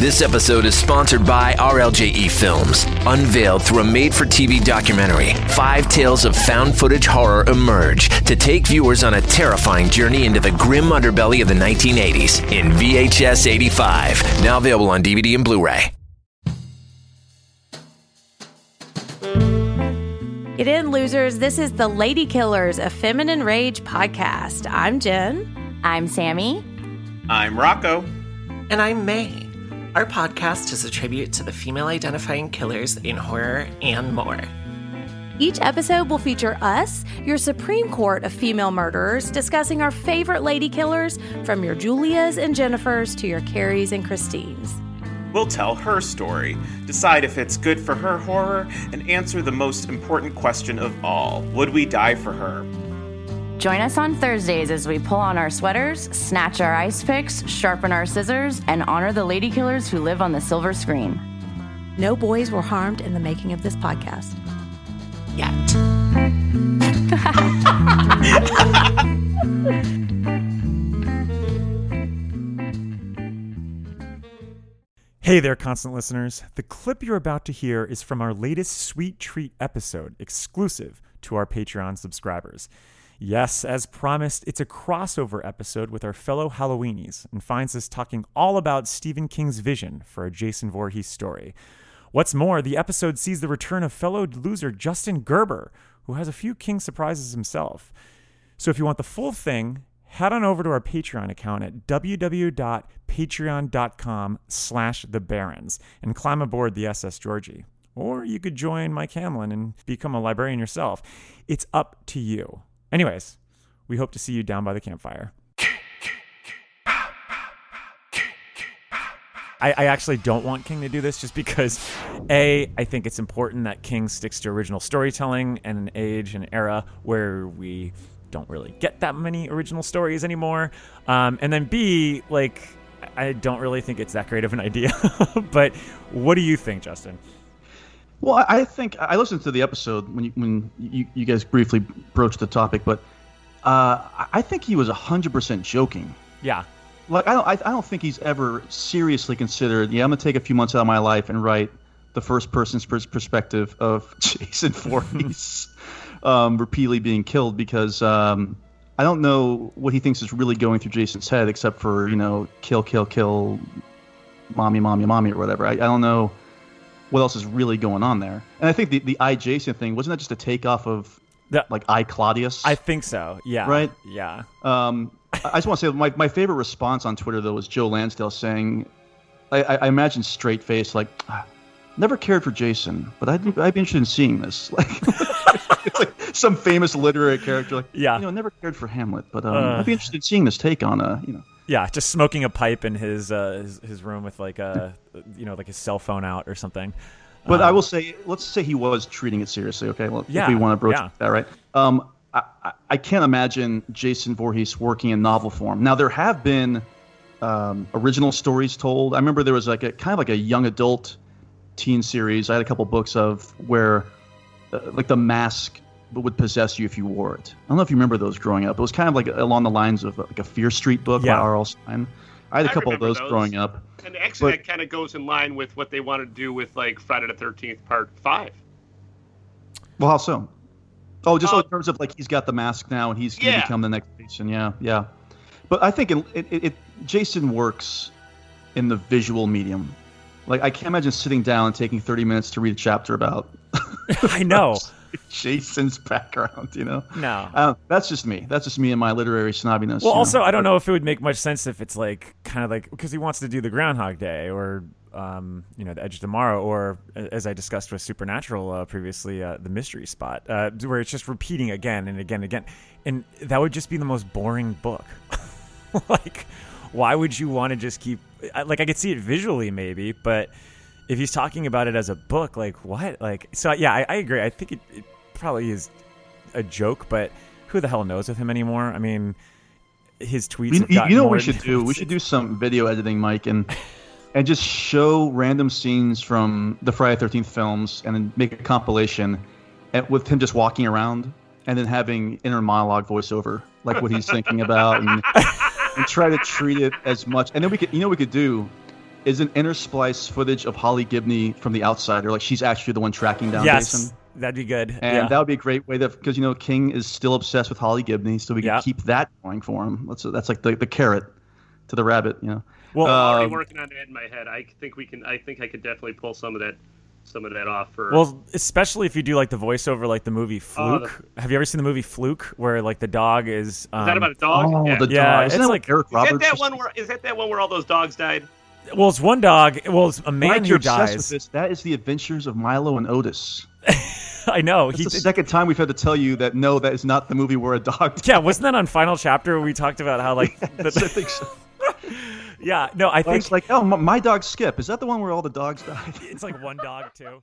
This episode is sponsored by RLJE Films. Unveiled through a made for TV documentary, five tales of found footage horror emerge to take viewers on a terrifying journey into the grim underbelly of the 1980s in VHS 85. Now available on DVD and Blu ray. Get in, losers. This is the Lady Killers, a feminine rage podcast. I'm Jen. I'm Sammy. I'm Rocco. And I'm May. Our podcast is a tribute to the female identifying killers in horror and more. Each episode will feature us, your Supreme Court of female murderers, discussing our favorite lady killers from your Julias and Jennifers to your Carries and Christines. We'll tell her story, decide if it's good for her horror, and answer the most important question of all Would we die for her? Join us on Thursdays as we pull on our sweaters, snatch our ice picks, sharpen our scissors, and honor the lady killers who live on the silver screen. No boys were harmed in the making of this podcast. Yet. Hey there, constant listeners. The clip you're about to hear is from our latest Sweet Treat episode, exclusive to our Patreon subscribers. Yes, as promised, it's a crossover episode with our fellow Halloweenies and finds us talking all about Stephen King's vision for a Jason Voorhees story. What's more, the episode sees the return of fellow loser Justin Gerber, who has a few King surprises himself. So if you want the full thing, head on over to our Patreon account at www.patreon.com slash the Barrens and climb aboard the SS Georgie. Or you could join Mike Hanlon and become a librarian yourself. It's up to you. Anyways, we hope to see you down by the campfire. I, actually don't want King to do this just because, A, I think it's important that King sticks to original storytelling and an age and era where we don't really get that many original stories anymore. Um, and then B, like, I don't really think it's that great of an idea. but what do you think, Justin? Well, I think I listened to the episode when you, when you, you guys briefly broached the topic, but uh, I think he was hundred percent joking. Yeah. Like I don't, I, don't think he's ever seriously considered. Yeah, I'm gonna take a few months out of my life and write the first person's perspective of Jason Voorhees um, repeatedly being killed because um, I don't know what he thinks is really going through Jason's head, except for you know, kill, kill, kill, mommy, mommy, mommy, or whatever. I, I don't know what else is really going on there. And I think the the I Jason thing wasn't that just a takeoff of the, like I Claudius? I think so. Yeah. Right. Yeah. Um, I just want to say my my favorite response on Twitter though was Joe Lansdale saying, I, I, I imagine straight face like. Ah, Never cared for Jason, but I'd, I'd be interested in seeing this. Like, like some famous literary character. Like, yeah, you know, never cared for Hamlet, but um, uh, I'd be interested in seeing this take on a, you know, yeah, just smoking a pipe in his uh, his, his room with like a you know like his cell phone out or something. But um, I will say, let's say he was treating it seriously. Okay, well, yeah, if we want to broach yeah. that, right? Um, I, I can't imagine Jason Voorhees working in novel form. Now there have been um, original stories told. I remember there was like a kind of like a young adult teen series. I had a couple books of where uh, like the mask would possess you if you wore it. I don't know if you remember those growing up. It was kind of like along the lines of like a Fear Street book yeah. by R.L. Stine. I had a couple of those, those, growing up. And actually, but, that kind of goes in line with what they wanted to do with like Friday the Thirteenth Part Five. Well, how so? Oh, just uh, in terms of like he's got the mask now and he's going to yeah. become the next Jason. Yeah, yeah. But I think it, it, it, Jason works in the visual medium. Like I can't imagine sitting down and taking 30 minutes to read a chapter about. I know. Jason's background, you know. No, uh, that's just me. That's just me and my literary snobbiness. Well, also, know? I don't know if it would make much sense if it's like kind of like because he wants to do the Groundhog Day or um, you know, the Edge of Tomorrow, or as I discussed with Supernatural uh, previously, uh, the Mystery Spot, uh, where it's just repeating again and again and again, and that would just be the most boring book. like, why would you want to just keep? Like, I could see it visually, maybe, but if he's talking about it as a book, like what? Like, so yeah, I, I agree. I think it, it probably is a joke, but who the hell knows with him anymore? I mean, his tweets. You, you know what we should do? We should do some video editing, Mike, and and just show random scenes from the Friday Thirteenth films, and then make a compilation, and with him just walking around, and then having inner monologue voiceover, like what he's thinking about, and, and try to treat it as much. And then we could, you know, we could do is an intersplice footage of Holly Gibney from the outsider, like she's actually the one tracking down yes, Jason. that'd be good. And yeah. that would be a great way to, because you know King is still obsessed with Holly Gibney, so we can Yeah. keep that going for him. That's that's like the, the carrot to the rabbit, you know. well, I'm already Um, working on that in my head. I think we can. I think I could definitely pull some of that, some of that off for. Well, especially if you do like the voiceover, like the movie Oh, Fluke. Have you ever seen the movie Fluke, where like the dog is? Um, is that about a dog? Oh, yeah. the Yeah, dog. it's Isn't that like- like Eric Is that that one where is that that one where all those dogs died? Well, it's one dog. Well, it's a man Mike, who you're obsessed with dies. this. That is the Adventures of Milo and Otis. I know. He the did- second time we've had to tell you that no, that is not the movie where a dog. yeah, wasn't that on Final Chapter? We talked about how like, Yes, I the, think so. yeah, no, I think It's like, oh, my, my dog Skip. Is that the one where all the dogs died? it's like one dog too.